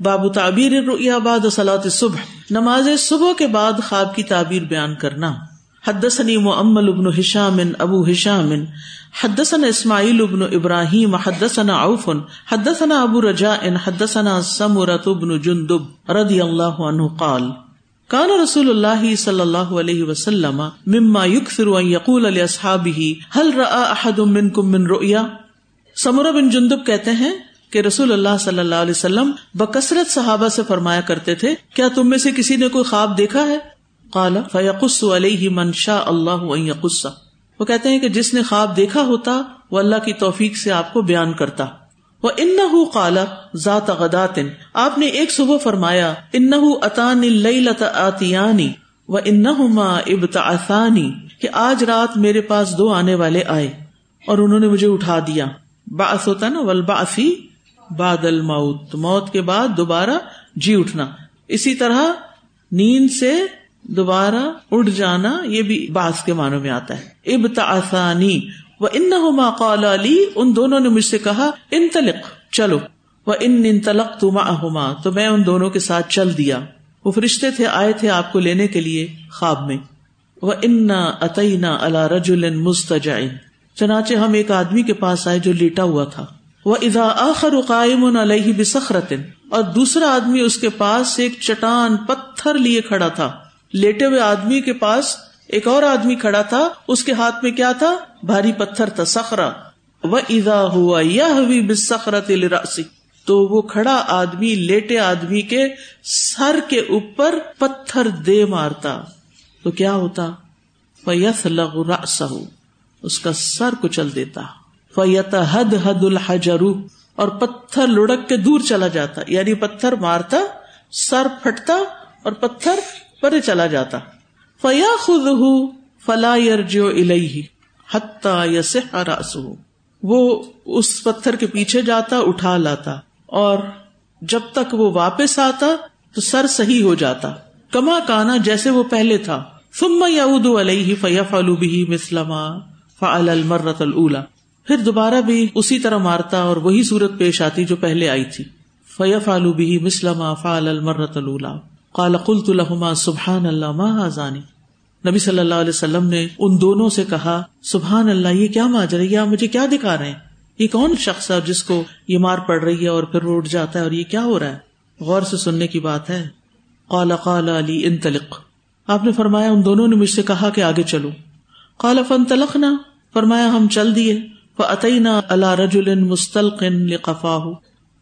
باب تعبیر الرؤیا بعد صلاة الصبح، نماز صبح کے بعد خواب کی تعبیر بیان کرنا۔ حدثني مؤمل ابن هشام ابو هشام حدثنا اسماعیل ابن ابراہیم، حدثنا عوف۔ حدثنا ابو رجاء۔ حدثنا سمرة ابن جندب رضی اللہ عنہ قال، کان رسول اللہ صلی اللہ علیہ وسلم مما یکثر ان یقول لاصحابہ، هل راى احد منکم من رؤیا؟ سمرہ بن جندب کہتے ہیں کہ رسول اللہ صلی اللہ علیہ وسلم بکثرت صحابہ سے فرمایا کرتے تھے، کیا تم میں سے کسی نے کوئی خواب دیکھا ہے؟ قال، فیقص علیہ من شاء اللہ یقص۔ وہ کہتے ہیں کہ جس نے خواب دیکھا ہوتا، وہ اللہ کی توفیق سے آپ کو بیان کرتا۔ وہ ان قال، ذات غداتن آپ نے ایک صبح فرمایا ان اتان آتیانی و انہما ابتعثانی، کہ آج رات میرے پاس دو آنے والے آئے اور انہوں نے مجھے اٹھا دیا۔ باس ہوتا نا ولباسی باد الموت موت کے بعد دوبارہ جی اٹھنا۔ اسی طرح نیند سے دوبارہ اٹھ جانا، یہ بھی باس کے معنوں میں آتا ہے۔ ابتعثانی وہ ان قال علی ان دونوں نے مجھ سے کہا ان تلق چلو۔ وہ ان ان تلق تما تو میں ان دونوں کے ساتھ چل دیا۔ وہ فرشتے تھے، آئے تھے آپ کو لینے کے لیے خواب میں۔ وہ ان عطینا اللہ رجول مستجعین چنانچہ ہم ایک آدمی کے پاس آئے جو لیٹا ہوا تھا۔ وہ ادا آخر قائم علیہ بسخرتن اور دوسرا آدمی اس کے پاس ایک چٹان، پتھر لیے کھڑا تھا۔ لیٹے ہوئے آدمی کے پاس ایک اور آدمی کھڑا تھا۔ اس کے ہاتھ میں کیا تھا؟ بھاری پتھر تھا سخرا وہ ادا ہوا یہ بسخرت راسی تو وہ کھڑا آدمی، لیٹے آدمی کے سر کے اوپر پتھر دے مارتا۔ تو کیا ہوتا؟ وہ یس لغ اس کا سر کچل دیتا۔ فیت حد حد الحجرو اور پتھر لڑک کے دور چلا جاتا یعنی پتھر مارتا، سر پھٹتا اور پتھر پرے چلا جاتا۔ فیا خود فلا جو حتہ یس راس وہ اس پتھر کے پیچھے جاتا، اٹھا لاتا، اور جب تک وہ واپس آتا، تو سر صحیح ہو جاتا۔ کما کانا، جیسے وہ پہلے تھا۔ ثم یعود علیہ فیا فالو بھی مسلم فعل المرت اللہ پھر دوبارہ بھی اسی طرح مارتا اور وہی صورت پیش آتی جو پہلے آئی تھی۔ فیف آلو بھی مسلم فعل المرت اللہ قال قلت لهما سبحان اللہ ما حضانی نبی صلی اللہ علیہ وسلم نے ان دونوں سے کہا، سبحان اللہ، یہ کیا ماجر ہے؟ مجھے کیا دکھا رہے ہیں؟ یہ کون شخص ہے جس کو یہ مار پڑ رہی ہے اور پھر وہ اٹھ جاتا ہے اور یہ کیا ہو رہا ہے؟ غور سے سننے کی بات ہے۔ قال قال علی انطلق۔ آپ نے فرمایا، ان دونوں نے مجھ سے کہا کہ آگے چلو۔ قال، فانطلقنا۔ فرمایا، ہم چل دیے۔ عطینا اللہ رجول مستلقن لقفا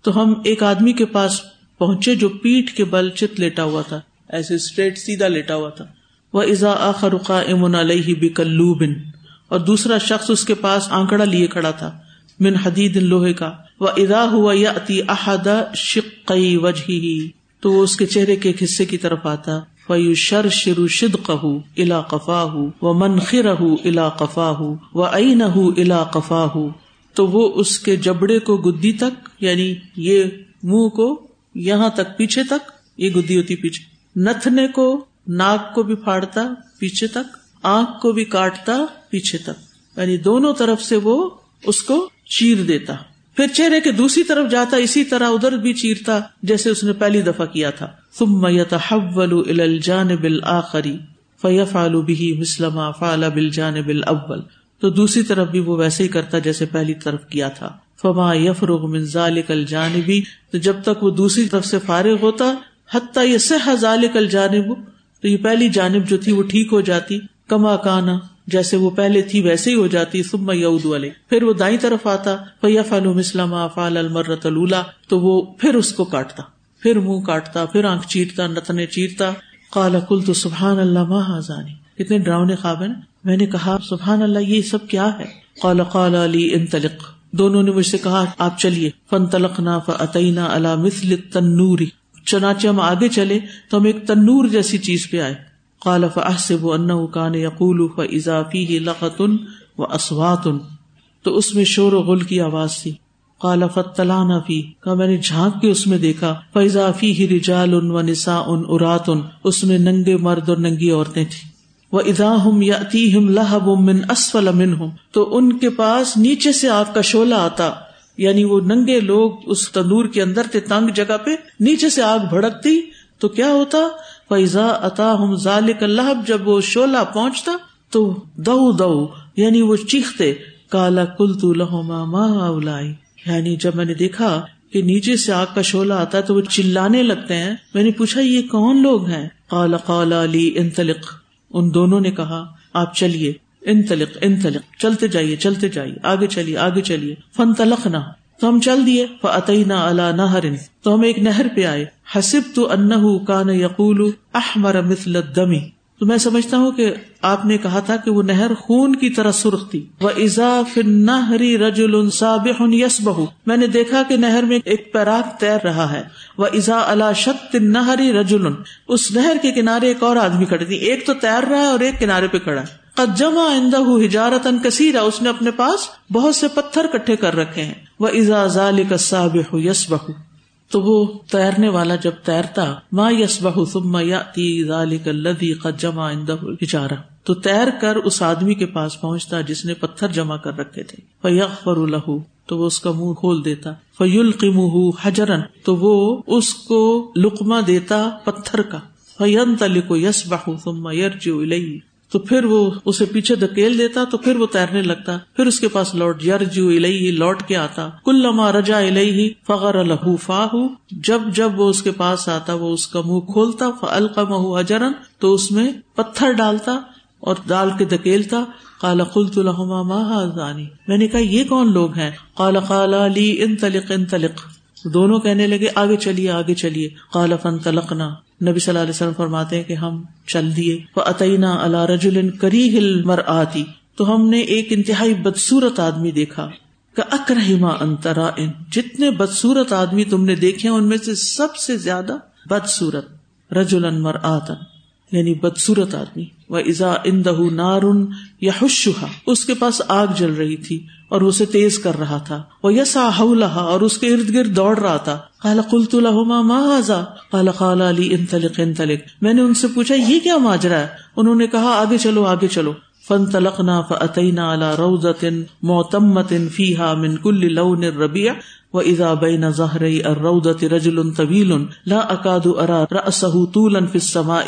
تو ہم ایک آدمی کے پاس پہنچے جو پیٹ کے بل چت لیٹا ہوا تھا، ایسے اسٹریٹ سیدھا لیٹا ہوا تھا۔ وہ ازا آخر امن علیہ بکلو بن اور دوسرا شخص اس کے پاس آنکڑا لیے کھڑا تھا، من حدید لوہے کا۔ وہ ادا ہوا یا اتی احدا شقی وجہ تو وہ اس کے چہرے کے ایک حصے کی طرف آتا۔ فیو شر شرو شد قہ الا قفا و منخر الا قفا و عین الا قفا تو وہ اس کے جبڑے کو گدی تک یعنی یہ منہ کو یہاں تک پیچھے تک، یہ گدی ہوتی پیچھے نتنے کو ناک کو بھی پھاڑتا پیچھے تک، آنکھ کو بھی کاٹتا پیچھے تک یعنی دونوں طرف سے وہ اس کو چیر دیتا۔ پھر چہرے کے دوسری طرف جاتا، اسی طرح ادھر بھی چیرتا، جیسے اس نے پہلی دفعہ کیا تھا۔ ثم يتحول الى الجانب الاخر فيفعل به مثل ما فعل بالجانب الاول۔ تو دوسری طرف بھی وہ ویسے ہی کرتا جیسے پہلی طرف کیا تھا۔ فما يفرغ من ذلك الجانب۔ تو جب تک وہ دوسری طرف سے فارغ ہوتا حتى يصح ذلك الجانب، تو یہ پہلی جانب جو تھی وہ ٹھیک ہو جاتی۔ کما کانا جیسے وہ پہلے تھی ویسے ہی ہو جاتی سم یعود والے پھر وہ دائیں طرف آتا فیا فالو مسلم فال المرت اللہ تو وہ پھر اس کو کاٹتا، پھر منہ کاٹتا، پھر آنکھ چیرتا نتنے چیرتا۔ کالا کل تو سبحان اللہ ماں کتنے ڈراؤنے خواب ہیں میں نے کہا، سبحان اللہ، یہ سب کیا ہے؟ قال قال علی ان تلق دونوں نے مجھ سے کہا، آپ چلیے۔ فن تلق نا فعطینہ اللہ مثل تنوری چنانچہ ہم آگے چلے تو ہم ایک تنور جیسی چیز پہ آئے۔ قال فاحسب انه كان يقول فاذا فيه لغه واصوات تو اس میں شور و غل کی آواز تھی۔ قال فتلانا فی۔ کا میں نے جھانک کے اس میں دیکھا۔ فیضا فیہ رجال و نساء ارات۔ اس میں ننگے مرد اور ننگی عورتیں تھیں۔ وہ ادا ہم یاتیہم من اسفل تو ان کے پاس نیچے سے آگ کا شعلہ آتا۔ یعنی وہ ننگے لوگ اس تندور کے اندر تھے، تنگ جگہ پہ۔ نیچے سے آگ بھڑکتی۔ تو کیا ہوتا؟ فیضا اتا ہم ذالک اللہ جب وہ شولہ پہنچتا تو دو دو یعنی وہ چیختے کالا کل تو لہو ماں یعنی جب میں نے دیکھا کہ نیچے سے آگ کا شولہ آتا ہے تو وہ چلانے لگتے ہیں۔ میں نے پوچھا، یہ کون لوگ ہیں؟ کالا کالا علی انتلق ان دونوں نے کہا، آپ چلیے انتلق انتلق چلتے جائیے چلتے جائیے، آگے چلیے آگے چلیے۔ فن تلق نہ تو ہم چل دیے فعطینہ اللہ نہرن تو ہم ایک نہر پہ آئے۔ حسب تو ان کان یقول احمر مثل دمی تو میں سمجھتا ہوں کہ آپ نے کہا تھا کہ وہ نہر خون کی طرح سرخ تھی۔ وہ اضاف نہری رجول یس بہ میں نے دیکھا کہ نہر میں ایک پیراک تیر رہا ہے۔ وہ ازا اللہ شت نہری رجول اس نہر کے کنارے ایک اور آدمی کھڑی تھی ایک تو تیر رہا ہے اور ایک کنارے پہ کھڑا ہے۔ قجما آئندہ ہجارت کثیرا اس نے اپنے پاس بہت سے پتھر کٹھے کر رکھے ہیں۔ وہ ازا ذال کساب یس تو وہ تیرنے والا جب تیرتا ماں یس بہ سما یا لدی قجما تو تیر کر اس آدمی کے پاس پہنچتا جس نے پتھر جمع کر رکھے تھے۔ فیق فر الح تو وہ اس کا منہ کھول دیتا۔ فیل قم حجرن تو وہ اس کو لکما دیتا پتھر کا۔ فین تلی کو یس بہ سما یرجو تو پھر وہ اسے پیچھے دھکیل دیتا تو پھر وہ تیرنے لگتا۔ پھر اس کے پاس لوٹ یر جو الہی لوٹ کے آتا۔ کل لما رجا الہی فغر الح فاہ۔ جب جب وہ اس کے پاس آتا، وہ اس کا منہ کھولتا فلقم اجرن تو اس میں پتھر ڈالتا اور ڈال کے دھکیلتا۔ کالا قلت الحما ماہانی میں نے کہا، یہ کون لوگ ہیں؟ کالا کالا لی ان تلق ان تلق دونوں کہنے لگے، آگے چلیے آگے چلیے۔ کالا فن تلقنا نبی صلی اللہ علیہ وسلم فرماتے ہیں کہ ہم چل دیے۔ وہ عطینہ اللہ رجول کری ہل مر آتی تو ہم نے ایک انتہائی بدسورت آدمی دیکھا۔ کہ اکرہما انترا ان جتنے بدسورت آدمی تم نے دیکھے ان میں سے سب سے زیادہ بدسورت رجول مر آتن یعنی بدسورت آدمی۔ وہ ازا اندہ نارن یا خوشہ اس کے پاس آگ جل رہی تھی۔ اور اسے تیز کر رہا تھا۔ وہ یسا لہا اور اس کے ارد گرد دوڑ رہا تھا۔ کالا کلت الحما ماضا کالا خالا علی انتلق انتلق۔ میں نے ان سے پوچھا، یہ کیا ماجرا ہے؟ انہوں نے کہا، آگے چلو آگے چلو۔ فن تلق نا فعطینہ اللہ روزت محتمت فیحا من کل لون ربیع و ازا بین ظہر الروضت رجل طویل لا اکاد ارا رأسه طولا في السماء۔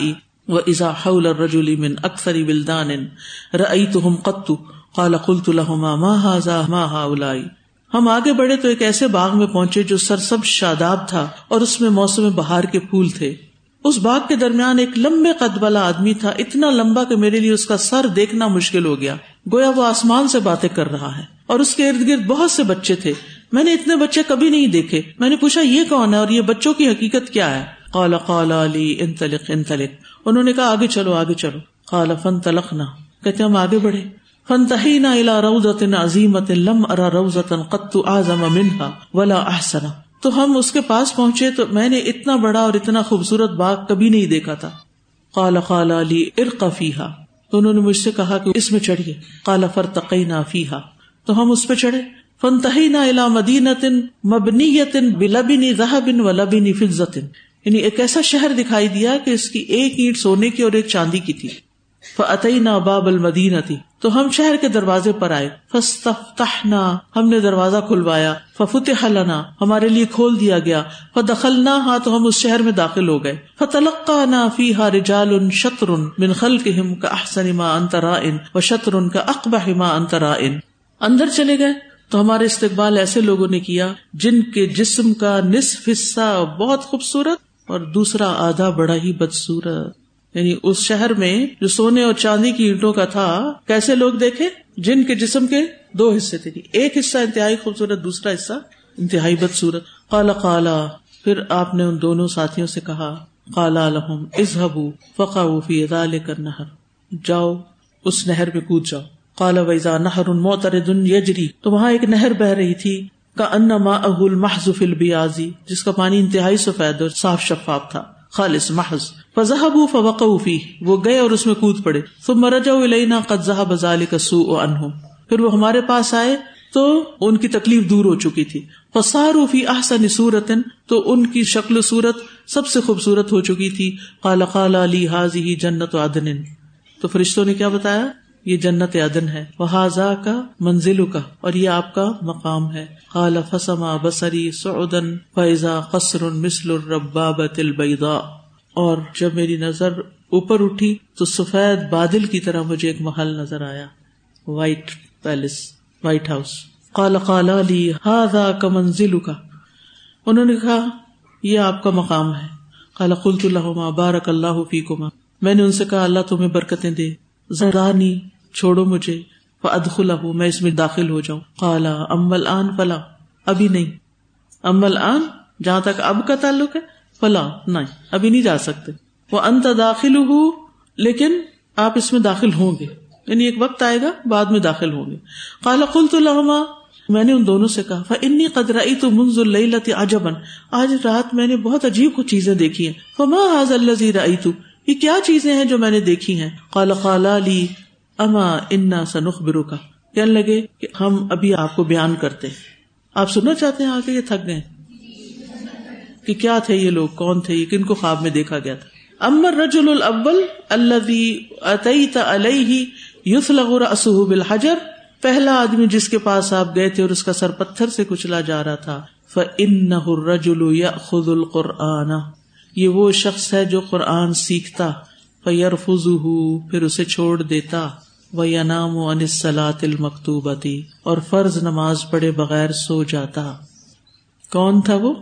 و ازا حول الرجل من اکثر بلدان رأيتهم قط۔ قال قلت لهما ما هذا ما هؤلاء؟ ہم آگے بڑھے تو ایک ایسے باغ میں پہنچے جو سرسب شاداب تھا اور اس میں موسم بہار کے پھول تھے۔ اس باغ کے درمیان ایک لمبے قد والا آدمی تھا، اتنا لمبا کہ میرے لیے اس کا سر دیکھنا مشکل ہو گیا۔ گویا وہ آسمان سے باتیں کر رہا ہے اور اس کے ارد گرد بہت سے بچے تھے۔ میں نے اتنے بچے کبھی نہیں دیکھے۔ میں نے پوچھا، یہ کون ہے اور یہ بچوں کی حقیقت کیا ہے؟ قال قال، علی، انطلق انطلق۔ انہوں نے کہا، آگے چلو آگے چلو۔ قال فن تلق نہ کہتے ہم آگے بڑھے۔ فن تہینا الا روزت لم ارا روزت قط اعظم منها ولا احسن. تو ہم اس کے پاس پہنچے تو میں نے اتنا بڑا اور اتنا خوبصورت باغ کبھی نہیں دیکھا تھا۔ قال قال علی ارق فیحا تو انہوں نے مجھ سے کہا کہ اس میں چڑھیے۔ قال فرتقینا فیحا تو ہم اس پہ چڑھے۔ فن تہینا الا مدینت بلبن ذهب ولبن فضت یعنی ایک ایسا شہر دکھائی دیا کہ اس کی ایک اینٹ سونے کی اور ایک چاندی کی تھی۔ فتح نا باب المدینہ تھی تو ہم شہر کے دروازے پر آئے۔ فستفتحنا ہم نے دروازہ کھلوایا۔ ففتح لنا، ہمارے لیے کھول دیا گیا۔ فدخلنا ہاں تو ہم اس شہر میں داخل ہو گئے۔ فتلقانا فیہا رجال شطر من خلقہم کا احسن ما انترائن و شطر کا اقبح ما انترائن اندر چلے گئے۔ تو ہمارے استقبال ایسے لوگوں نے کیا جن کے جسم کا نصف حصہ بہت خوبصورت اور دوسرا آدھا بڑا ہی بدسورت یعنی اس شہر میں جو سونے اور چاندی کی اینٹوں کا تھا، کیسے لوگ دیکھے؟ جن کے جسم کے دو حصے تھے۔ ایک حصہ انتہائی خوبصورت، دوسرا حصہ انتہائی بدسورت کالا کالا پھر آپ نے ان دونوں ساتھیوں سے کہا کالا لہم ازہبو فقا فی ادال کر نہر جاؤ، اس نہر میں کود جاؤ۔ کالا ویزا نہر ان موتر دن یجری تو وہاں ایک نہر بہ رہی تھی کا ان ما اہل محض البیازی جس کا پانی انتہائی سفید اور صاف شفاف تھا۔ خالص محض. فضحب فوقی وہ گئے اور اس میں کود پڑے. ثم مرجا الینا قد ذهب ذلك سو ان پھر وہ ہمارے پاس آئے تو ان کی تکلیف دور ہو چکی تھی. فسار فی احسن صورت تو ان کی شکل صورت سب سے خوبصورت ہو چکی تھی. قال قال علی حاضی جنت عدن. تو فرشتوں نے کیا بتایا؟ یہ جنت عدن ہے۔ وہذا کا منزل کا اور یہ آپ کا مقام ہے۔ خال فسما بسری سعودن فیضا قصر مثل الربابت البیضاء اور جب میری نظر اوپر اٹھی تو سفید بادل کی طرح مجھے ایک محل نظر آیا۔ وائٹ پیلس وائٹ ہاؤس کالا کالا لی ہا کا منزل کا انہوں نے کہا، یہ آپ کا مقام ہے۔ کالا قلت اللہ بارک اللہ فیکما میں نے ان سے کہا، اللہ تمہیں برکتیں دے۔ ذرا چھوڑو مجھے ادخلا ہوں میں اس میں داخل ہو جاؤں۔ کالا امل آن فلا۔ ابھی نہیں۔ امل آن جہاں تک اب کا تعلق ہے، فلا، نہیں، ابھی نہیں جا سکتے۔ وہ انت داخل ہوں لیکن آپ اس میں داخل ہوں گے۔ یعنی ایک وقت آئے گا، بعد میں داخل ہوں گے۔ کالا کل تو لہما میں نے ان دونوں سے کہا انی قدرائی تو منظ اللہ آجبن آج رات میں نے بہت عجیب کچھ چیزیں دیکھی ہیں۔ فما حاض اللہ آئی تو یہ کیا چیزیں ہیں جو میں نے دیکھی ہیں؟ کالا خالا لی اما انا سنخ برو کا کہنے لگے کہ ہم ابھی آپ کو بیان کرتے آپ سننا چاہتے ہیں آگے یہ تھک گئے؟ کہ کیا تھے یہ لوگ؟ کون تھے یہ؟ کن کو خواب میں دیکھا گیا تھا؟ امر رجول الابل اللہ علیہ یوس لغور اسحب الحجر پہلا آدمی جس کے پاس آپ گئے تھے اور اس کا سر پتھر سے کچلا جا رہا تھا۔ فن رجول یا خد القرآن۔ یہ وہ شخص ہے جو قرآن سیکھتا فیر پھر اسے چھوڑ دیتا۔ وہ انام و انسلاط المکتوبتی اور فرض نماز پڑھے بغیر سو جاتا۔ کون تھا وہ؟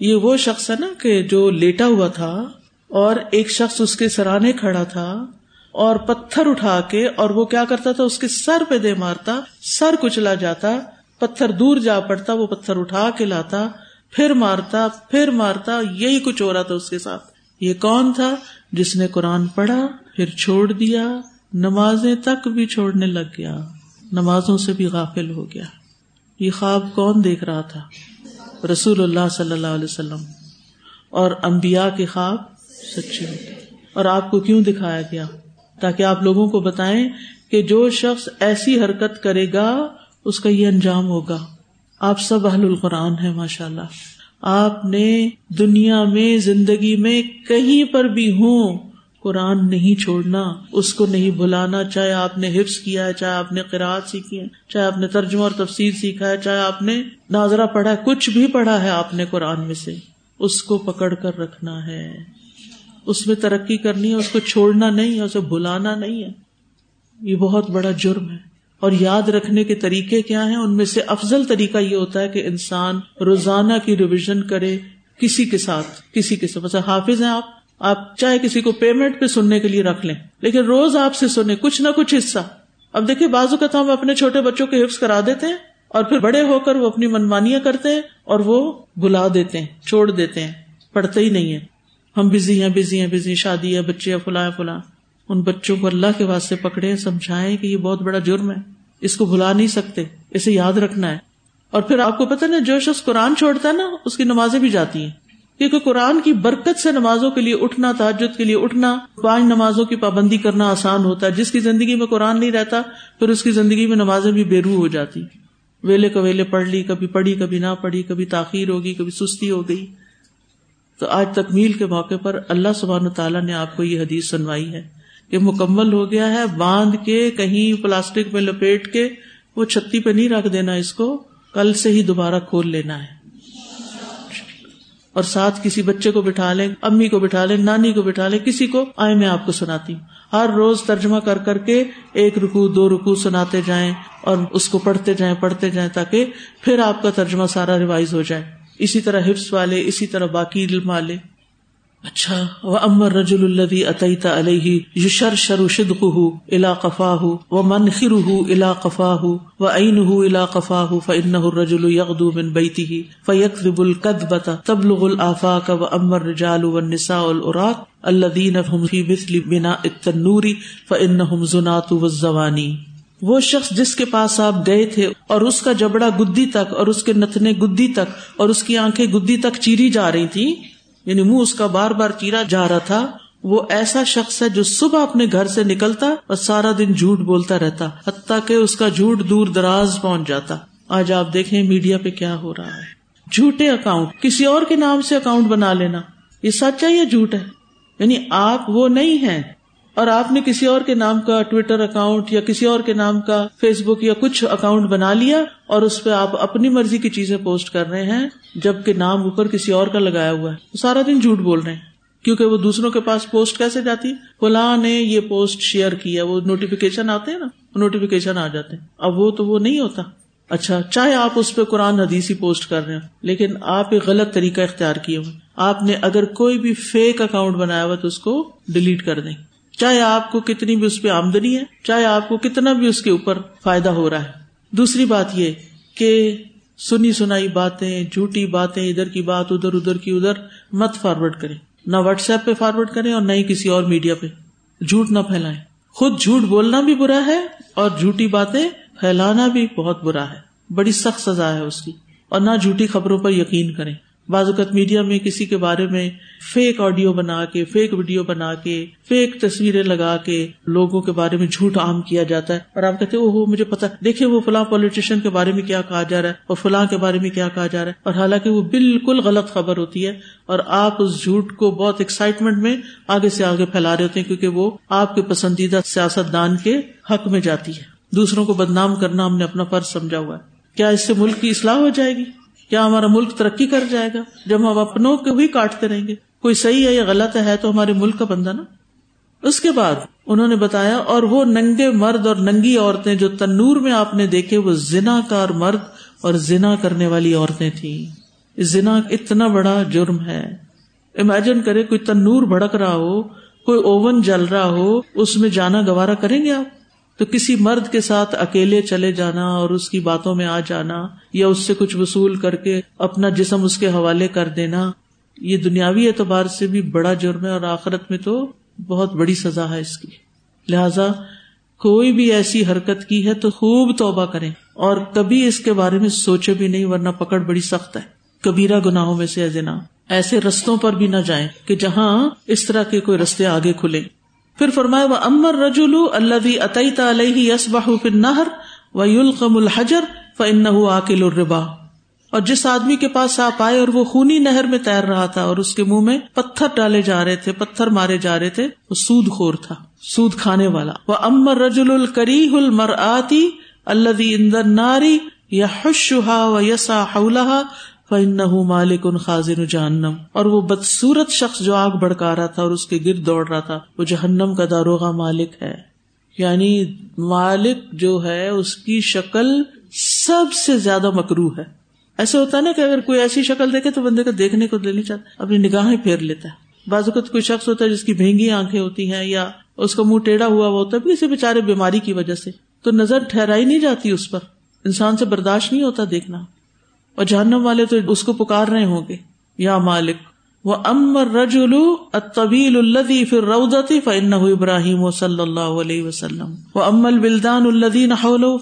یہ وہ شخص ہے نا کہ جو لیٹا ہوا تھا اور ایک شخص اس کے سرانے کھڑا تھا اور پتھر اٹھا کے اور وہ کیا کرتا تھا؟ اس کے سر پہ دے مارتا، سر کچلا جاتا، پتھر دور جا پڑتا، وہ پتھر اٹھا کے لاتا، پھر مارتا پھر مارتا، یہی کچھ ہو رہا تھا اس کے ساتھ۔ یہ کون تھا جس نے قرآن پڑھا، پھر چھوڑ دیا نمازیں تک بھی چھوڑنے لگ گیا، نمازوں سے بھی غافل ہو گیا۔ یہ خواب کون دیکھ رہا تھا؟ رسول اللہ صلی اللہ علیہ وسلم۔ اور امبیا کے خواب سچے ہوتے اور آپ کو کیوں دکھایا گیا؟ تاکہ آپ لوگوں کو بتائیں کہ جو شخص ایسی حرکت کرے گا، اس کا یہ انجام ہوگا۔ آپ سب اہل القرآن ہیں ماشاء اللہ آپ نے دنیا میں، زندگی میں کہیں پر بھی ہوں قرآن نہیں چھوڑنا، اس کو نہیں بھلانا، چاہے آپ نے حفظ کیا ہے، چاہے آپ نے قرآد سیکھی ہے، چاہے آپ نے ترجمہ اور تفصیل سیکھا ہے، چاہے آپ نے ناظرہ پڑھا ہے، کچھ بھی پڑھا ہے آپ نے قرآن میں سے۔ اس کو پکڑ کر رکھنا ہے۔ اس میں ترقی کرنی ہے، اس کو چھوڑنا نہیں ہے، اسے بلانا نہیں ہے۔ یہ بہت بڑا جرم ہے۔ اور یاد رکھنے کے طریقے کیا ہیں؟ ان میں سے افضل طریقہ یہ ہوتا ہے کہ انسان روزانہ کی ریویژن کرے، کسی کے ساتھ، کسی کے ساتھ۔ حافظ ہیں آپ؟ آپ چاہے کسی کو پیمنٹ پہ سننے کے لیے رکھ لیں، لیکن روز آپ سے سنیں، کچھ نہ کچھ حصہ۔ اب دیکھیے بازو کا تو ہم اپنے چھوٹے بچوں کے حفظ کرا دیتے ہیں اور پھر بڑے ہو کر وہ اپنی منمانیاں کرتے ہیں اور وہ بلا دیتے ہیں، چھوڑ دیتے ہیں، پڑھتے ہی نہیں ہے ہم بزی ہیں بزی ہیں، بزی شادی ہے بچے فلاں فلاں ان بچوں کو اللہ کے واسطے پکڑے، سمجھائے کہ یہ بہت بڑا جرم ہے۔ اس کو بھلا نہیں سکتے، اسے یاد رکھنا ہے۔ اور پھر آپ کو پتا نا، جو شخص قرآن چھوڑتا ہے نا، اس کی نمازیں بھی جاتی ہیں۔ کیونکہ قرآن کی برکت سے نمازوں کے لیے اٹھنا تاجد کے لیے اٹھنا، پانچ نمازوں کی پابندی کرنا آسان ہوتا ہے۔ جس کی زندگی میں قرآن نہیں رہتا، پھر اس کی زندگی میں نمازیں بھی بے روح ہو جاتی۔ ویلے کو ویلے پڑھ لی، کبھی پڑھی، کبھی نہ پڑھی، کبھی تاخیر ہوگی، کبھی سستی ہو گئی۔ تو آج تکمیل کے موقع پر اللہ سبحان تعالیٰ نے آپ کو یہ حدیث سنوائی ہے کہ مکمل ہو گیا ہے، باندھ کے، کہیں پلاسٹک میں لپیٹ کے، وہ چھتی پہ نہیں رکھ دینا اس کو، کل سے ہی دوبارہ کھول لینا ہے۔ اور ساتھ کسی بچے کو بٹھا لیں، امی کو بٹھا لیں، نانی کو بٹھا لیں، کسی کو آئے میں آپ کو سناتی ہوں۔ ہر روز ترجمہ کر کر کے ایک رکو دو رکو سناتے جائیں اور اس کو پڑھتے جائیں پڑھتے جائیں تاکہ پھر آپ کا ترجمہ سارا ریوائز ہو جائے۔ اسی طرح حفظ والے، اسی طرح باقی علم والے۔ اچھا وہ امر رج الدی عطیتا علیہ یشر شرو شدق الا قفا و منخر الا قفا و عین الا قفا فن رجول یغدو من بیتی فیقب القدبت تبلغ الآفاق و امر رجال و نساء العراق الذین فی مثل بنا التنوری فانہم زنات وہ شخص جس کے پاس آپ گئے تھے اور اس کا جبڑا گدی تک اور اس کے نتنے گدی تک اور اس کی آنکھیں گدی تک چیری جا رہی تھی یعنی منہ اس کا بار بار چیرا جا رہا تھا، وہ ایسا شخص ہے جو صبح اپنے گھر سے نکلتا اور سارا دن جھوٹ بولتا رہتا، حتیٰ کہ اس کا جھوٹ دور دراز پہنچ جاتا۔ آج آپ دیکھیں میڈیا پہ کیا ہو رہا ہے۔ جھوٹے اکاؤنٹ، کسی اور کے نام سے اکاؤنٹ بنا لینا، یہ سچ ہے یا جھوٹ ہے؟ یعنی آپ وہ نہیں ہیں اور آپ نے کسی اور کے نام کا ٹویٹر اکاؤنٹ یا کسی اور کے نام کا فیس بک یا کچھ اکاؤنٹ بنا لیا اور اس پہ آپ اپنی مرضی کی چیزیں پوسٹ کر رہے ہیں، جبکہ نام اوپر کسی اور کا لگایا ہوا ہے۔ سارا دن جھوٹ بول رہے ہیں۔ کیونکہ وہ دوسروں کے پاس پوسٹ کیسے جاتی؟ فلاں نے یہ پوسٹ شیئر کیا، وہ نوٹیفکیشن آتے ہیں نا نوٹیفکیشن آ جاتے ہیں۔ اب وہ تو وہ نہیں ہوتا۔ اچھا چاہے آپ اس پہ قرآن حدیثی پوسٹ کر رہے ہیں لیکن آپ ایک غلط طریقہ اختیار کیے ہوئے آپ نے اگر کوئی بھی فیک اکاؤنٹ بنایا ہوا تو اس کو ڈیلیٹ کر دیں۔ چاہے آپ کو کتنی بھی اس پہ آمدنی ہے، چاہے آپ کو کتنا بھی اس کے اوپر فائدہ ہو رہا ہے۔ دوسری بات یہ کہ سنی سنائی باتیں، جھوٹی باتیں، ادھر کی بات ادھر ادھر کی ادھر مت فارورڈ کریں۔ نہ واٹس ایپ پہ فارورڈ کریں اور نہ ہی کسی اور میڈیا پہ۔ جھوٹ نہ پھیلائیں۔ خود جھوٹ بولنا بھی برا ہے اور جھوٹی باتیں پھیلانا بھی بہت برا ہے۔ بڑی سخت سزا ہے اس کی۔ اور نہ جھوٹی خبروں پر یقین کریں۔ اوقات میڈیا میں کسی کے بارے میں فیک آڈیو بنا کے فیک ویڈیو بنا کے فیک تصویریں لگا کے لوگوں کے بارے میں جھوٹ عام کیا جاتا ہے اور آپ کہتے وہ مجھے پتا دیکھیے وہ فلاں پالیٹیشین کے بارے میں کیا کہا جا رہا ہے اور فلاں کے بارے میں کیا کہا جا رہا ہے اور حالانکہ وہ بالکل غلط خبر ہوتی ہے اور آپ اس جھوٹ کو بہت ایکسائٹمنٹ میں آگے سے آگے پھیلا رہے ہوتے ہیں کیونکہ وہ آپ کے پسندیدہ سیاست دان کے حق میں جاتی ہے۔ دوسروں کو بدنام کرنا ہم نے اپنا فرض سمجھا ہوا ہے۔ کیا اس سے ملک کی اصلاح ہو جائے گی؟ کیا ہمارا ملک ترقی کر جائے گا جب ہم اپنوں کو بھی کاٹتے رہیں گے؟ کوئی صحیح ہے یا غلط ہے تو ہمارے ملک کا بندہ نا؟ اس کے بعد انہوں نے بتایا، اور وہ ننگے مرد اور ننگی عورتیں جو تنور میں آپ نے دیکھے، وہ زنا کار مرد اور زنا کرنے والی عورتیں تھیں۔ زنا اتنا بڑا جرم ہے۔ امیجن کرے کوئی تنور بھڑک رہا ہو، کوئی اوون جل رہا ہو، اس میں جانا گوارا کریں گے آپ؟ تو کسی مرد کے ساتھ اکیلے چلے جانا اور اس کی باتوں میں آ جانا یا اس سے کچھ وصول کر کے اپنا جسم اس کے حوالے کر دینا، یہ دنیاوی اعتبار سے بھی بڑا جرم ہے اور آخرت میں تو بہت بڑی سزا ہے اس کی۔ لہذا کوئی بھی ایسی حرکت کی ہے تو خوب توبہ کریں اور کبھی اس کے بارے میں سوچے بھی نہیں ورنہ پکڑ بڑی سخت ہے۔ کبیرا گناہوں میں سے ایسے رستوں پر بھی نہ جائیں کہ جہاں اس طرح کے کوئی رستے آگے کھلے پھر فرمایا وہ امر رجولو اللہ عطیت علیہ یس بہ نہر و یلقم الحجر فن عقل الربا. اور جس آدمی کے پاس آپ آئے اور وہ خونی نہر میں تیر رہا تھا اور اس کے منہ میں پتھر ڈالے جا رہے تھے، پتھر مارے جا رہے تھے، وہ سود خور تھا، سود کھانے والا۔ وہ امر رجول الکری المر آتی اللہ اندر ناری یا حشا و یسا فن مالک ان خاضر جہنم اور وہ بدسورت شخص جو آگ بڑکا رہا تھا اور اس کے گرد دوڑ رہا تھا، وہ جہنم کا داروغ مالک ہے۔ یعنی مالک جو ہے، اس کی شکل سب سے زیادہ مکرو ہے۔ ایسا ہوتا ہے نا کہ اگر کوئی ایسی شکل دیکھے تو بندے کو دیکھنے کو دل نہیں چاہتا، اپنی نگاہیں پھیر لیتا ہے۔ بعض اوقات کوئی شخص ہوتا ہے جس کی بھینگی آنکھیں ہوتی ہیں یا اس کا منہ ٹیڑھا ہوا ہوا ہوتا ہے کسی بےچارے بیماری کی وجہ سے۔ تو نظر ٹھہرائی نہیں جاتی اس پر۔ انسان سے برداشت نہیں ہوتا دیکھنا۔ اور جہنم والے تو اس کو پکار رہے ہوں گے۔ یا مالک وہ امر رجولو طبیل الدی پھر رودتی فن ابراہیم و صلی اللہ علیہ وسلم۔ وہ امل بلدان الدین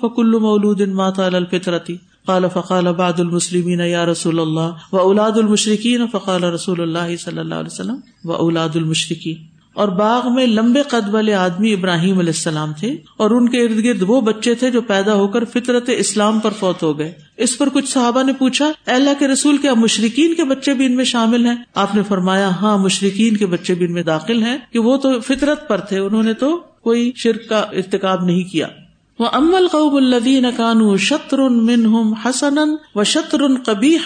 فکل مولود ماتا الفطرتی قال فقال بعد المسلمین یا رسول اللہ و اولاد المشرقین فقال رسول اللہ صلی اللہ علیہ وسلم و اولاد المشرقین اور باغ میں لمبے قد والے آدمی ابراہیم علیہ السلام تھے اور ان کے ارد گرد وہ بچے تھے جو پیدا ہو کر فطرت اسلام پر فوت ہو گئے۔ اس پر کچھ صحابہ نے پوچھا اللہ کے رسول، کیا مشرقین کے بچے بھی ان میں شامل ہیں؟ آپ نے فرمایا ہاں مشرقین کے بچے بھی ان میں داخل ہیں کہ وہ تو فطرت پر تھے، انہوں نے تو کوئی شرک کا ارتقاب نہیں کیا۔ وہ امل قوب الدین کانو شطر منہم حسن و شطر کبھی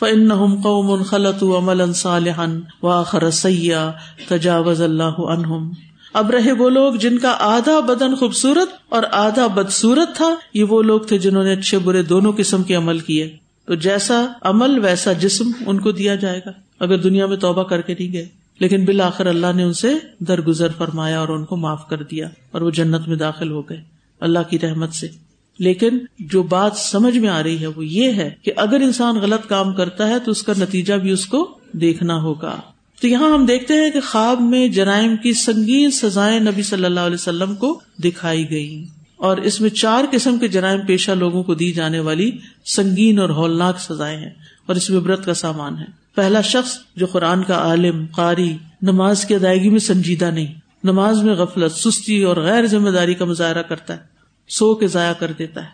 فن قوم خلط عمل صالحن واخر سیا تجاوز اللہ عنہم اب رہے وہ لوگ جن کا آدھا بدن خوبصورت اور آدھا بدسورت تھا، یہ وہ لوگ تھے جنہوں نے اچھے برے دونوں قسم کے عمل کیے۔ تو جیسا عمل، ویسا جسم ان کو دیا جائے گا، اگر دنیا میں توبہ کر کے نہیں گئے۔ لیکن بالآخر اللہ نے ان سے درگزر فرمایا اور ان کو معاف کر دیا اور وہ جنت میں داخل ہو گئے۔ اللہ کی رحمت سے۔ لیکن جو بات سمجھ میں آ رہی ہے وہ یہ ہے کہ اگر انسان غلط کام کرتا ہے تو اس کا نتیجہ بھی اس کو دیکھنا ہوگا۔ تو یہاں ہم دیکھتے ہیں کہ خواب میں جرائم کی سنگین سزائیں نبی صلی اللہ علیہ وسلم کو دکھائی گئی اور اس میں چار قسم کے جرائم پیشہ لوگوں کو دی جانے والی سنگین اور ہولناک سزائیں ہیں اور اس میں عبرت کا سامان ہے۔ پہلا شخص جو قرآن کا عالم، قاری، نماز کی ادائیگی میں سنجیدہ نہیں، نماز میں غفلت، سستی اور غیر ذمہ داری کا مظاہرہ کرتا ہے۔ سو کے ضائع کر دیتا ہے۔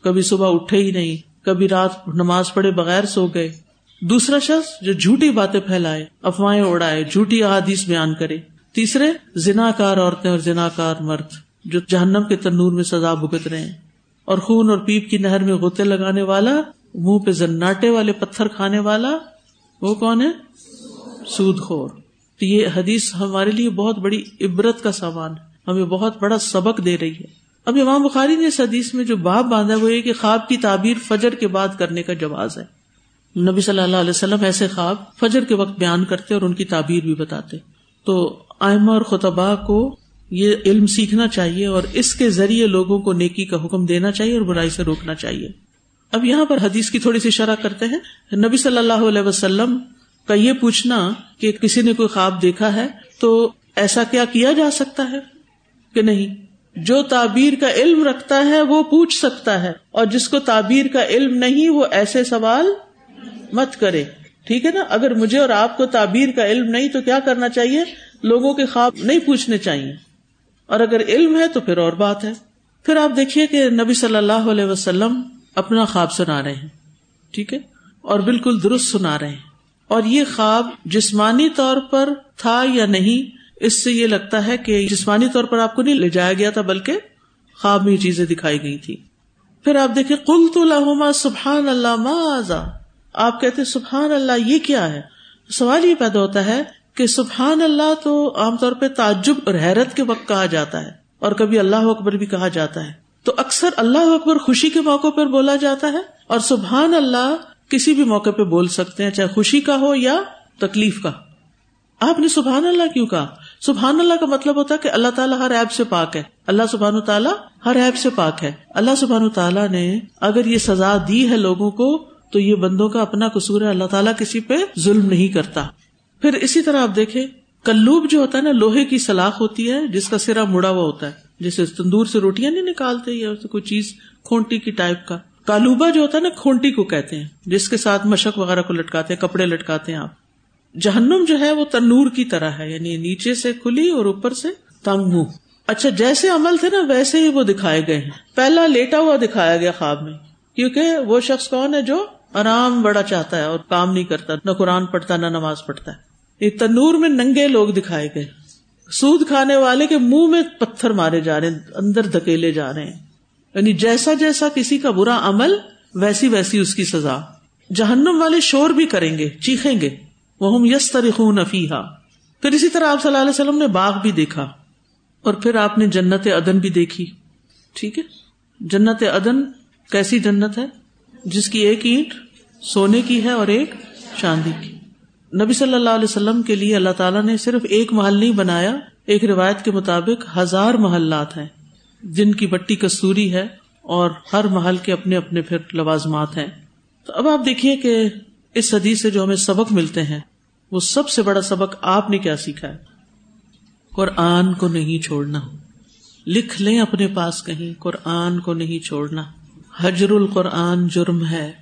کبھی صبح اٹھے ہی نہیں، کبھی رات نماز پڑھے بغیر سو گئے۔ دوسرا شخص جو جھوٹی باتیں پھیلائے، افواہیں اڑائے، جھوٹی احادیث بیان کرے۔ تیسرے زنا کار عورتیں اور زنا کار مرد جو جہنم کے تنور میں سزا بھگت رہے ہیں۔ اور خون اور پیپ کی نہر میں غوطے لگانے والا، منہ پہ زناٹے والے پتھر کھانے والا، وہ کون ہے؟ سود خور تو یہ حدیث ہمارے لیے بہت بڑی عبرت کا سامان ہمیں بہت بڑا سبق دے رہی ہے۔ اب امام بخاری نے اس حدیث میں جو باب باندھا وہ یہ کہ خواب کی تعبیر فجر کے بعد کرنے کا جواز ہے۔ نبی صلی اللہ علیہ وسلم ایسے خواب فجر کے وقت بیان کرتے اور ان کی تعبیر بھی بتاتے۔ تو آئمہ اور خطبہ کو یہ علم سیکھنا چاہیے اور اس کے ذریعے لوگوں کو نیکی کا حکم دینا چاہیے اور برائی سے روکنا چاہیے۔ اب یہاں پر حدیث کی تھوڑی سی شرح کرتے ہیں۔ نبی صلی اللہ علیہ وسلم کا یہ پوچھنا کہ کسی نے کوئی خواب دیکھا ہے تو ایسا کیا کیا جا سکتا ہے کہ نہیں؟ جو تعبیر کا علم رکھتا ہے وہ پوچھ سکتا ہے اور جس کو تعبیر کا علم نہیں وہ ایسے سوال مت کرے۔ ٹھیک ہے نا؟ اگر مجھے اور آپ کو تعبیر کا علم نہیں تو کیا کرنا چاہیے؟ لوگوں کے خواب نہیں پوچھنے چاہیے۔ اور اگر علم ہے تو پھر اور بات ہے۔ پھر آپ دیکھیے کہ نبی صلی اللہ علیہ وسلم اپنا خواب سنا رہے ہیں۔ ٹھیک ہے؟ اور بالکل درست سنا رہے ہیں۔ اور یہ خواب جسمانی طور پر تھا یا نہیں اس سے یہ لگتا ہے کہ جسمانی طور پر آپ کو نہیں لے جایا گیا تھا، بلکہ خواب میں چیزیں دکھائی گئی تھی پھر آپ دیکھیں کل تو لہما سبحان اللہ ماضا آپ کہتے سبحان اللہ، یہ کیا ہے؟ سوال یہ پیدا ہوتا ہے کہ سبحان اللہ تو عام طور پہ تعجب اور حیرت کے وقت کہا جاتا ہے، اور کبھی اللہ اکبر بھی کہا جاتا ہے۔ تو اکثر اللہ اکبر خوشی کے موقع پر بولا جاتا ہے، اور سبحان اللہ کسی بھی موقع پہ بول سکتے ہیں، چاہے خوشی کا ہو یا تکلیف کا۔ آپ نے سبحان اللہ کیوں کہا؟ سبحان اللہ کا مطلب ہوتا ہے کہ اللہ تعالیٰ ہر ایپ سے پاک ہے۔ اللہ سبحان تعالیٰ ہر ایپ سے پاک ہے۔ اللہ سبحان تعالیٰ نے اگر یہ سزا دی ہے لوگوں کو، تو یہ بندوں کا اپنا قصور ہے۔ اللہ تعالیٰ کسی پہ ظلم نہیں کرتا۔ پھر اسی طرح آپ دیکھیں، کلوب جو ہوتا ہے نا، لوہے کی سلاخ ہوتی ہے، جس کا سرا مڑا ہوا ہوتا ہے۔ جیسے تندور سے روٹیاں نہیں نکالتے یا کوئی چیز کھونٹی کی ٹائپ کا۔ کالوبا جو ہوتا ہے نا، کھونٹی کو کہتے ہیں، جس کے ساتھ مشک وغیرہ کو لٹکاتے ہیں، کپڑے لٹکاتے ہیں آپ۔ جہنم جو ہے وہ تنور کی طرح ہے یعنی نیچے سے کھلی اور اوپر سے تنگ منہ اچھا جیسے عمل تھے نا، ویسے ہی وہ دکھائے گئے ہیں۔ پہلا لیٹا ہوا دکھایا گیا خواب میں، کیونکہ وہ شخص کون ہے جو آرام بڑا چاہتا ہے اور کام نہیں کرتا، نہ قرآن پڑھتا، نہ نماز پڑھتا ہے۔ یہ تنور میں ننگے لوگ دکھائے گئے۔ سود کھانے والے کے منہ میں پتھر مارے جا رہے ہیں، اندر دھکیلے جا رہے ہیں۔ یعنی جیسا جیسا کسی کا برا عمل، ویسی ویسی اس کی سزا۔ جہنم والے شور بھی کریں گے، چیخیں گے۔ وہ یس ترخون افیحا پھر اسی طرح آپ صلی اللہ علیہ وسلم نے باغ بھی دیکھا اور پھر آپ نے جنت عدن بھی دیکھی۔ ٹھیک ہے؟ جنت عدن کیسی جنت ہے؟ جس کی ایک اینٹ سونے کی ہے اور ایک چاندی کی۔ نبی صلی اللہ علیہ وسلم کے لیے اللہ تعالیٰ نے صرف ایک محل نہیں بنایا، ایک روایت کے مطابق ہزار محلات ہیں۔ جن کی بٹی کستوری ہے اور ہر محل کے اپنے اپنے پھر لوازمات ہیں۔ تو اب آپ دیکھیے کہ اس حدیث سے جو ہمیں سبق ملتے ہیں وہ سب سے بڑا سبق آپ نے کیا سیکھا ہے؟ قرآن کو نہیں چھوڑنا۔ لکھ لیں اپنے پاس کہیں، قرآن کو نہیں چھوڑنا۔ حجر القرآن جرم ہے۔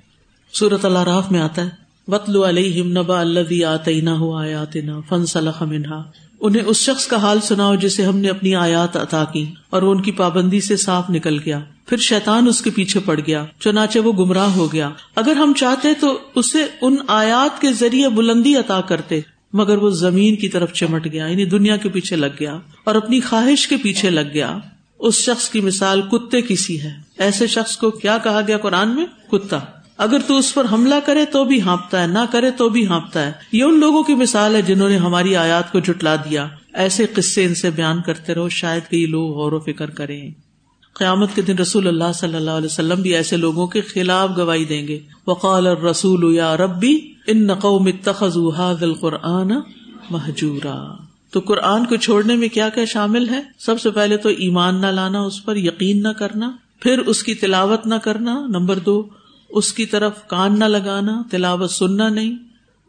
سورت اللہ راف میں آتا ہے۔ وطل علیہم نبا اللہ آتینا ہو آیاتنا فن صلاح منہا انہیں اس شخص کا حال سناؤ جسے ہم نے اپنی آیات عطا کی اور وہ ان کی پابندی سے صاف نکل گیا۔ پھر شیطان اس کے پیچھے پڑ گیا، چنانچہ وہ گمراہ ہو گیا۔ اگر ہم چاہتے تو اسے ان آیات کے ذریعے بلندی عطا کرتے، مگر وہ زمین کی طرف چمٹ گیا یعنی دنیا کے پیچھے لگ گیا اور اپنی خواہش کے پیچھے لگ گیا۔ اس شخص کی مثال کتے کی سی ہے۔ ایسے شخص کو کیا کہا گیا قرآن میں؟ کتا۔ اگر تو اس پر حملہ کرے تو بھی ہانپتا ہے، نہ کرے تو بھی ہانپتا ہے۔ یہ ان لوگوں کی مثال ہے جنہوں نے ہماری آیات کو جٹلا دیا۔ ایسے قصے ان سے بیان کرتے رہو، شاید کئی لوگ غور و فکر کریں۔ قیامت کے دن رسول اللہ صلی اللہ علیہ وسلم بھی ایسے لوگوں کے خلاف گواہی دیں گے۔ وقال رسول یا ربی ان نقوم القرآن محجورا تو قرآن کو چھوڑنے میں کیا کیا شامل ہے؟ سب سے پہلے تو ایمان نہ لانا، اس پر یقین نہ کرنا، پھر اس کی تلاوت نہ کرنا، نمبر دو، اس کی طرف کان نہ لگانا، تلاوت سننا نہیں۔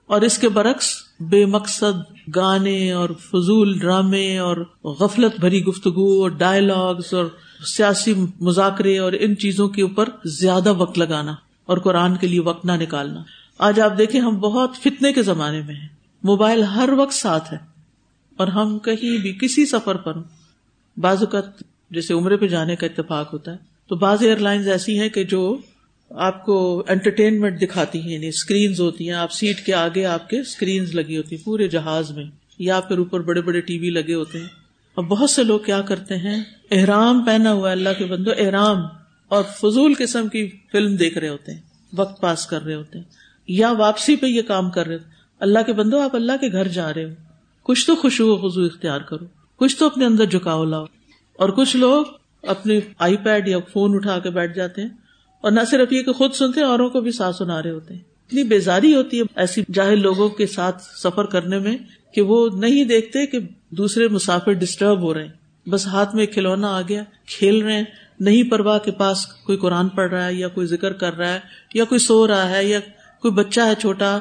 اور اس کے برعکس، بے مقصد گانے اور فضول ڈرامے اور غفلت بھری گفتگو اور ڈائلگس اور سیاسی مذاکرے اور ان چیزوں کے اوپر زیادہ وقت لگانا اور قرآن کے لیے وقت نہ نکالنا۔ آج آپ دیکھیں ہم بہت فتنے کے زمانے میں ہیں۔ موبائل ہر وقت ساتھ ہے۔ اور ہم کہیں بھی کسی سفر پر بعض اوقات جیسے عمرے پہ جانے کا اتفاق ہوتا ہے۔ تو بعض ایئر لائنز ایسی ہیں کہ جو آپ کو انٹرٹینمنٹ دکھاتی ہیں یعنی اسکرینز ہوتی ہیں، آپ سیٹ کے آگے آپ کے اسکرینز لگی ہوتی ہیں، پورے جہاز میں، یا پھر اوپر بڑے بڑے ٹی وی لگے ہوتے ہیں۔ اور بہت سے لوگ کیا کرتے ہیں؟ احرام پہنا ہوا اللہ کے بندو احرام اور فضول قسم کی فلم دیکھ رہے ہوتے ہیں، وقت پاس کر رہے ہوتے ہیں، یا واپسی پہ یہ کام کر رہے ہوتے اللہ کے بندو آپ اللہ کے گھر جا رہے ہو۔ کچھ تو خوشبو و خزو اختیار کرو، کچھ تو اپنے اندر جھکاؤ لاؤ۔ اور کچھ لوگ اپنے آئی پیڈ یا فون اٹھا کے بیٹھ جاتے ہیں اور نہ صرف یہ کہ خود سنتے ہیں، اوروں کو بھی ساتھ سنا رہے ہوتے ہیں۔ اتنی بیزاری ہوتی ہے ایسی جاہل لوگوں کے ساتھ سفر کرنے میں کہ وہ نہیں دیکھتے کہ دوسرے مسافر ڈسٹرب ہو رہے ہیں۔ بس ہاتھ میں کھلونا آ گیا، کھیل رہے ہیں۔ نہیں پرواہ کے پاس کوئی قرآن پڑھ رہا ہے یا کوئی ذکر کر رہا ہے یا کوئی سو رہا ہے یا کوئی بچہ ہے چھوٹا۔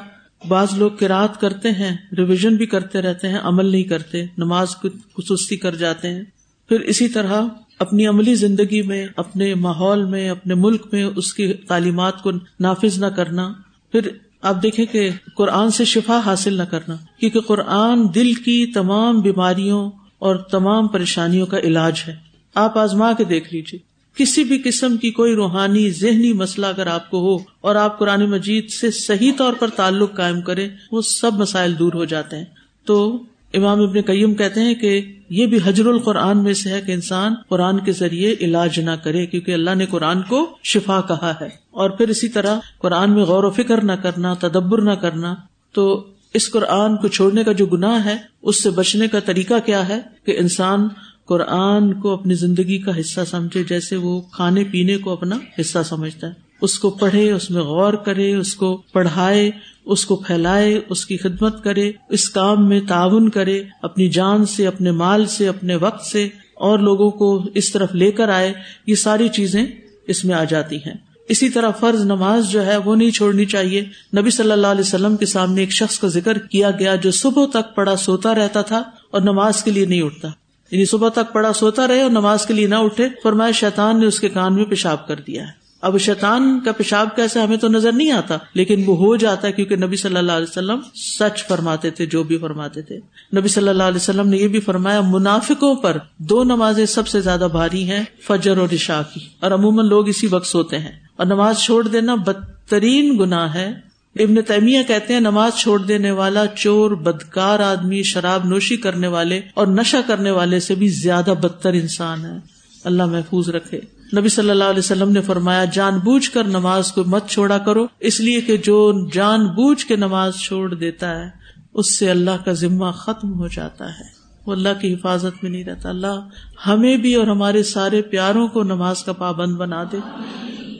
بعض لوگ کراط کرتے ہیں ریویژن بھی کرتے رہتے ہیں، عمل نہیں کرتے، نماز کو سستی کر جاتے ہیں۔ پھر اسی طرح اپنی عملی زندگی میں، اپنے ماحول میں، اپنے ملک میں اس کی تعلیمات کو نافذ نہ کرنا۔ پھر آپ دیکھیں کہ قرآن سے شفا حاصل نہ کرنا، کیونکہ قرآن دل کی تمام بیماریوں اور تمام پریشانیوں کا علاج ہے۔ آپ آزما کے دیکھ لیجیے کسی بھی قسم کی کوئی روحانی، ذہنی مسئلہ اگر آپ کو ہو اور آپ قرآن مجید سے صحیح طور پر تعلق قائم کریں، وہ سب مسائل دور ہو جاتے ہیں۔ تو امام ابن قیم کہتے ہیں کہ یہ بھی حجر القرآن میں سے ہے کہ انسان قرآن کے ذریعے علاج نہ کرے، کیونکہ اللہ نے قرآن کو شفا کہا ہے۔ اور پھر اسی طرح قرآن میں غور و فکر نہ کرنا، تدبر نہ کرنا، تو اس قرآن کو چھوڑنے کا جو گناہ ہے، اس سے بچنے کا طریقہ کیا ہے؟ کہ انسان قرآن کو اپنی زندگی کا حصہ سمجھے، جیسے وہ کھانے پینے کو اپنا حصہ سمجھتا ہے۔ اس کو پڑھے، اس میں غور کرے، اس کو پڑھائے، اس کو پھیلائے، اس کی خدمت کرے، اس کام میں تعاون کرے، اپنی جان سے، اپنے مال سے، اپنے وقت سے، اور لوگوں کو اس طرف لے کر آئے، یہ ساری چیزیں اس میں آ جاتی ہیں۔ اسی طرح فرض نماز جو ہے، وہ نہیں چھوڑنی چاہیے۔ نبی صلی اللہ علیہ وسلم کے سامنے ایک شخص کا ذکر کیا گیا جو صبح تک پڑا سوتا رہتا تھا اور نماز کے لیے نہیں اٹھتا۔ یعنی صبح تک پڑا سوتا رہے اور نماز کے لیے نہ اٹھے، فرمایا شیطان نے اس کے کان میں پیشاب کر دیا ہے۔ اب شیطان کا پیشاب کیسے ہمیں تو نظر نہیں آتا، لیکن وہ ہو جاتا ہے کیونکہ نبی صلی اللہ علیہ وسلم سچ فرماتے تھے، جو بھی فرماتے تھے۔ نبی صلی اللہ علیہ وسلم نے یہ بھی فرمایا، منافقوں پر دو نمازیں سب سے زیادہ بھاری ہیں، فجر اور عشاء کی۔ اور عموماً لوگ اسی وقت سوتے ہیں۔ اور نماز چھوڑ دینا بدترین گناہ ہے۔ ابن تیمیہ کہتے ہیں، نماز چھوڑ دینے والا، چور، بدکار آدمی، شراب نوشی کرنے والے اور نشہ کرنے والے سے بھی زیادہ بدتر انسان ہے۔ اللہ محفوظ رکھے۔ نبی صلی اللہ علیہ وسلم نے فرمایا، جان بوجھ کر نماز کو مت چھوڑا کرو، اس لیے کہ جو جان بوجھ کے نماز چھوڑ دیتا ہے، اس سے اللہ کا ذمہ ختم ہو جاتا ہے۔ وہ اللہ کی حفاظت میں نہیں رہتا۔ اللہ ہمیں بھی اور ہمارے سارے پیاروں کو نماز کا پابند بنا دے۔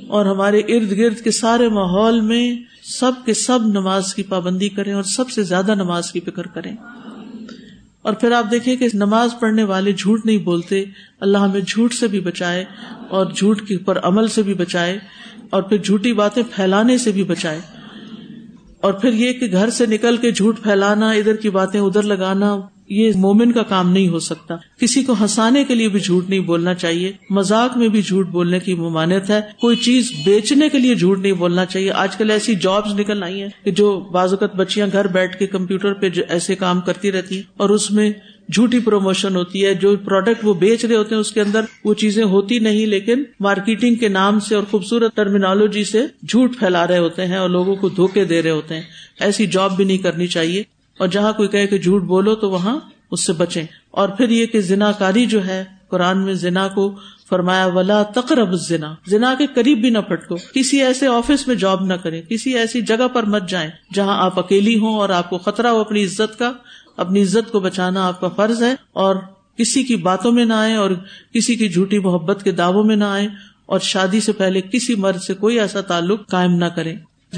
اور ہمارے ارد گرد کے سارے ماحول میں سب کے سب نماز کی پابندی کریں اور سب سے زیادہ نماز کی فکر کریں۔ اور پھر آپ دیکھیں کہ نماز پڑھنے والے جھوٹ نہیں بولتے، اللہ ہمیں جھوٹ سے بھی بچائے اور جھوٹ کے پر عمل سے بھی بچائے اور پھر جھوٹی باتیں پھیلانے سے بھی بچائے۔ اور پھر یہ کہ گھر سے نکل کے جھوٹ پھیلانا، ادھر کی باتیں ادھر لگانا یہ مومن کا کام نہیں ہو سکتا۔ کسی کو ہنسانے کے لیے بھی جھوٹ نہیں بولنا چاہیے۔ مزاق میں بھی جھوٹ بولنے کی ممانت ہے۔ کوئی چیز بیچنے کے لیے جھوٹ نہیں بولنا چاہیے۔ آج کل ایسی جابس نکل آئی ہیں کہ جو بعض اوقات بچیاں گھر بیٹھ کے کمپیوٹر پہ ایسے کام کرتی رہتی ہیں اور اس میں جھوٹی پروموشن ہوتی ہے۔ جو پروڈکٹ وہ بیچ رہے ہوتے ہیں، اس کے اندر وہ چیزیں ہوتی نہیں، لیکن مارکیٹنگ کے نام سے اور خوبصورت ٹرمینالوجی سے جھوٹ پھیلا رہے ہوتے ہیں اور لوگوں کو دھوکے دے رہے ہوتے ہیں۔ ایسی جاب بھی نہیں کرنی چاہیے۔ اور جہاں کوئی کہ جھوٹ بولو تو وہاں اس سے بچیں۔ اور پھر یہ کہ زنا کاری جو ہے، قرآن میں زنا کو فرمایا، ولا تقرب زنا زنا کے قریب بھی نہ پٹکو کسی ایسے آفس میں جاب نہ کرے کسی ایسی جگہ پر مت جائیں جہاں آپ اکیلی ہوں اور آپ کو خطرہ ہو اپنی عزت کا، اپنی عزت کو بچانا آپ کا فرض ہے۔ اور کسی کی باتوں میں نہ آئے اور کسی کی جھوٹی محبت کے دعووں میں نہ آئے اور شادی سے پہلے کسی مرد سے کوئی ایسا تعلق قائم نہ کرے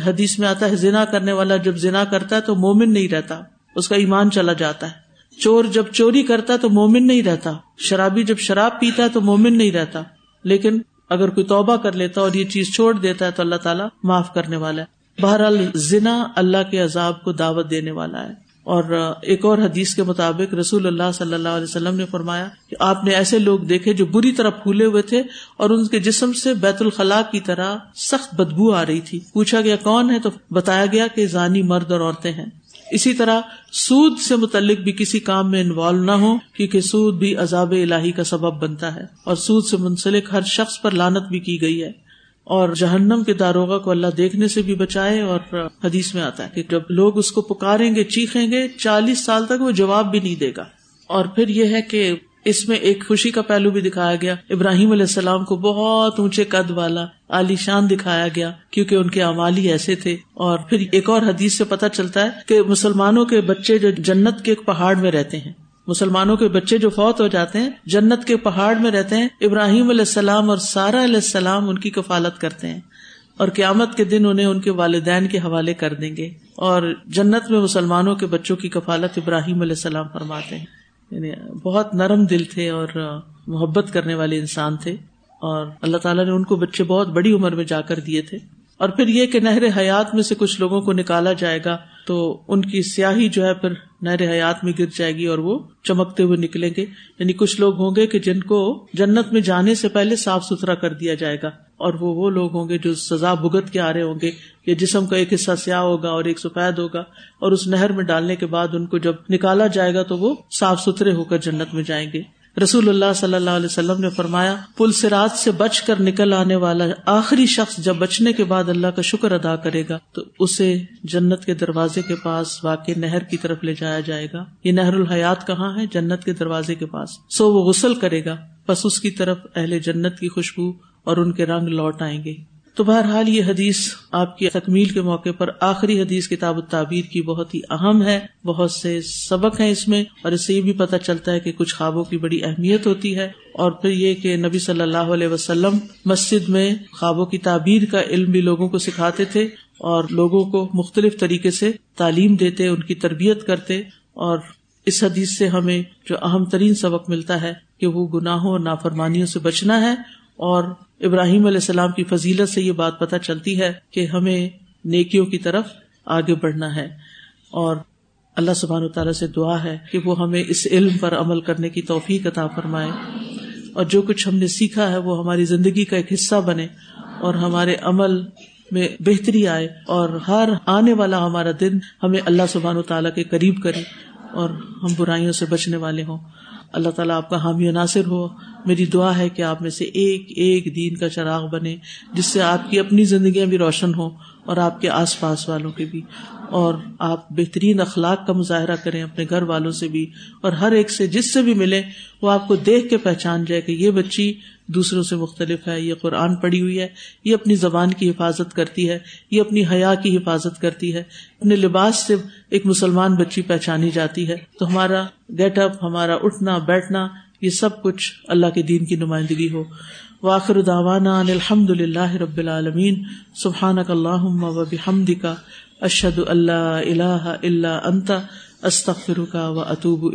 حدیث میں آتا ہے، زنا کرنے والا جب زنا کرتا ہے تو مومن نہیں رہتا۔ اس کا ایمان چلا جاتا ہے۔ چور جب چوری کرتا تو مومن نہیں رہتا۔ شرابی جب شراب پیتا تو مومن نہیں رہتا۔ لیکن اگر کوئی توبہ کر لیتا اور یہ چیز چھوڑ دیتا ہے تو اللہ تعالیٰ معاف کرنے والا ہے۔ بہرحال زنا اللہ کے عذاب کو دعوت دینے والا ہے۔ اور ایک اور حدیث کے مطابق رسول اللہ صلی اللہ علیہ وسلم نے فرمایا کہ آپ نے ایسے لوگ دیکھے جو بری طرح پھولے ہوئے تھے اور ان کے جسم سے بیت الخلاء کی طرح سخت بدبو آ رہی تھی۔ پوچھا گیا کون ہے تو بتایا گیا کہ زانی مرد اور عورتیں ہیں۔ اسی طرح سود سے متعلق بھی کسی کام میں انوالو نہ ہو، کیونکہ سود بھی عذاب الہی کا سبب بنتا ہے، اور سود سے منسلک ہر شخص پر لانت بھی کی گئی ہے۔ اور جہنم کے داروغ کو اللہ دیکھنے سے بھی بچائے، اور حدیث میں آتا ہے کہ جب لوگ اس کو پکاریں گے، چیخیں گے، چالیس سال تک وہ جواب بھی نہیں دے گا۔ اور پھر یہ ہے کہ اس میں ایک خوشی کا پہلو بھی دکھایا گیا۔ ابراہیم علیہ السلام کو بہت اونچے قد والا عالی شان دکھایا گیا کیونکہ ان کے امالی ایسے تھے۔ اور پھر ایک اور حدیث سے پتہ چلتا ہے کہ مسلمانوں کے بچے جو جنت کے ایک پہاڑ میں رہتے ہیں، مسلمانوں کے بچے جو فوت ہو جاتے ہیں، جنت کے پہاڑ میں رہتے ہیں، ابراہیم علیہ السلام اور سارا علیہ السلام ان کی کفالت کرتے ہیں۔ اور قیامت کے دن انہیں ان کے والدین کے حوالے کر دیں گے۔ اور جنت میں مسلمانوں کے بچوں کی کفالت ابراہیم علیہ السلام فرماتے ہیں۔ یعنی بہت نرم دل تھے اور محبت کرنے والے انسان تھے اور اللہ تعالیٰ نے ان کو بچے بہت بڑی عمر میں جا کر دیے تھے۔ اور پھر یہ کہ نہر حیات میں سے کچھ لوگوں کو نکالا جائے گا تو ان کی سیاہی جو ہے پھر نہر حیات میں گر جائے گی اور وہ چمکتے ہوئے نکلیں گے۔ یعنی کچھ لوگ ہوں گے کہ جن کو جنت میں جانے سے پہلے صاف ستھرا کر دیا جائے گا اور وہ وہ لوگ ہوں گے جو سزا بھگت کے آ رہے ہوں گے۔ یا جسم کا ایک حصہ سیاہ ہوگا اور ایک سفید ہوگا اور اس نہر میں ڈالنے کے بعد ان کو جب نکالا جائے گا تو وہ صاف ستھرے ہو کر جنت میں جائیں گے۔ رسول اللہ صلی اللہ علیہ وسلم نے فرمایا، پل سے رات سے بچ کر نکل آنے والا آخری شخص جب بچنے کے بعد اللہ کا شکر ادا کرے گا، تو اسے جنت کے دروازے کے پاس واقع نہر کی طرف لے جایا جائے گا۔ یہ نہر الحیات کہاں ہے؟ جنت کے دروازے کے پاس۔ سو وہ غسل کرے گا بس اس کی طرف اہل جنت کی خوشبو اور ان کے رنگ لوٹ آئیں گے۔ تو بہرحال یہ حدیث آپ کی تکمیل کے موقع پر آخری حدیث کتاب التعبیر کی بہت ہی اہم ہے، بہت سے سبق ہیں اس میں، اور اس سے یہ بھی پتہ چلتا ہے کہ کچھ خوابوں کی بڑی اہمیت ہوتی ہے۔ اور پھر یہ کہ نبی صلی اللہ علیہ وسلم مسجد میں خوابوں کی تعبیر کا علم بھی لوگوں کو سکھاتے تھے، اور لوگوں کو مختلف طریقے سے تعلیم دیتے، ان کی تربیت کرتے۔ اور اس حدیث سے ہمیں جو اہم ترین سبق ملتا ہے کہ وہ گناہوں اور نافرمانیوں سے بچنا ہے، اور ابراہیم علیہ السلام کی فضیلت سے یہ بات پتہ چلتی ہے کہ ہمیں نیکیوں کی طرف آگے بڑھنا ہے اور اللہ سبحان تعالیٰ سے دعا ہے کہ وہ ہمیں اس علم پر عمل کرنے کی توفیق عطا فرمائے اور جو کچھ ہم نے سیکھا ہے وہ ہماری زندگی کا ایک حصہ بنے اور ہمارے عمل میں بہتری آئے اور ہر آنے والا ہمارا دن ہمیں اللہ سبحان و تعالیٰ کے قریب کرے اور ہم برائیوں سے بچنے والے ہوں۔ اللہ تعالیٰ آپ کا حامی ناصر ہو۔ میری دعا ہے کہ آپ میں سے ایک ایک دین کا چراغ بنے، جس سے آپ کی اپنی زندگیاں بھی روشن ہوں اور آپ کے آس پاس والوں کے بھی۔ اور آپ بہترین اخلاق کا مظاہرہ کریں اپنے گھر والوں سے بھی، اور ہر ایک سے جس سے بھی ملے وہ آپ کو دیکھ کے پہچان جائے کہ یہ بچی دوسروں سے مختلف ہے، یہ قرآن پڑی ہوئی ہے، یہ اپنی زبان کی حفاظت کرتی ہے، یہ اپنی حیا کی حفاظت کرتی ہے، اپنے لباس سے ایک مسلمان بچی پہچانی جاتی ہے۔ تو ہمارا گیٹ اپ ہمارا اٹھنا، بیٹھنا، یہ سب کچھ اللہ کے دین کی نمائندگی ہو۔ واخر داوانا الحمد للہ رب العالمین۔ سبحان اللہ و بحمد کا اشد اللہ اللہ اللہ انتا استخر کا و اطوب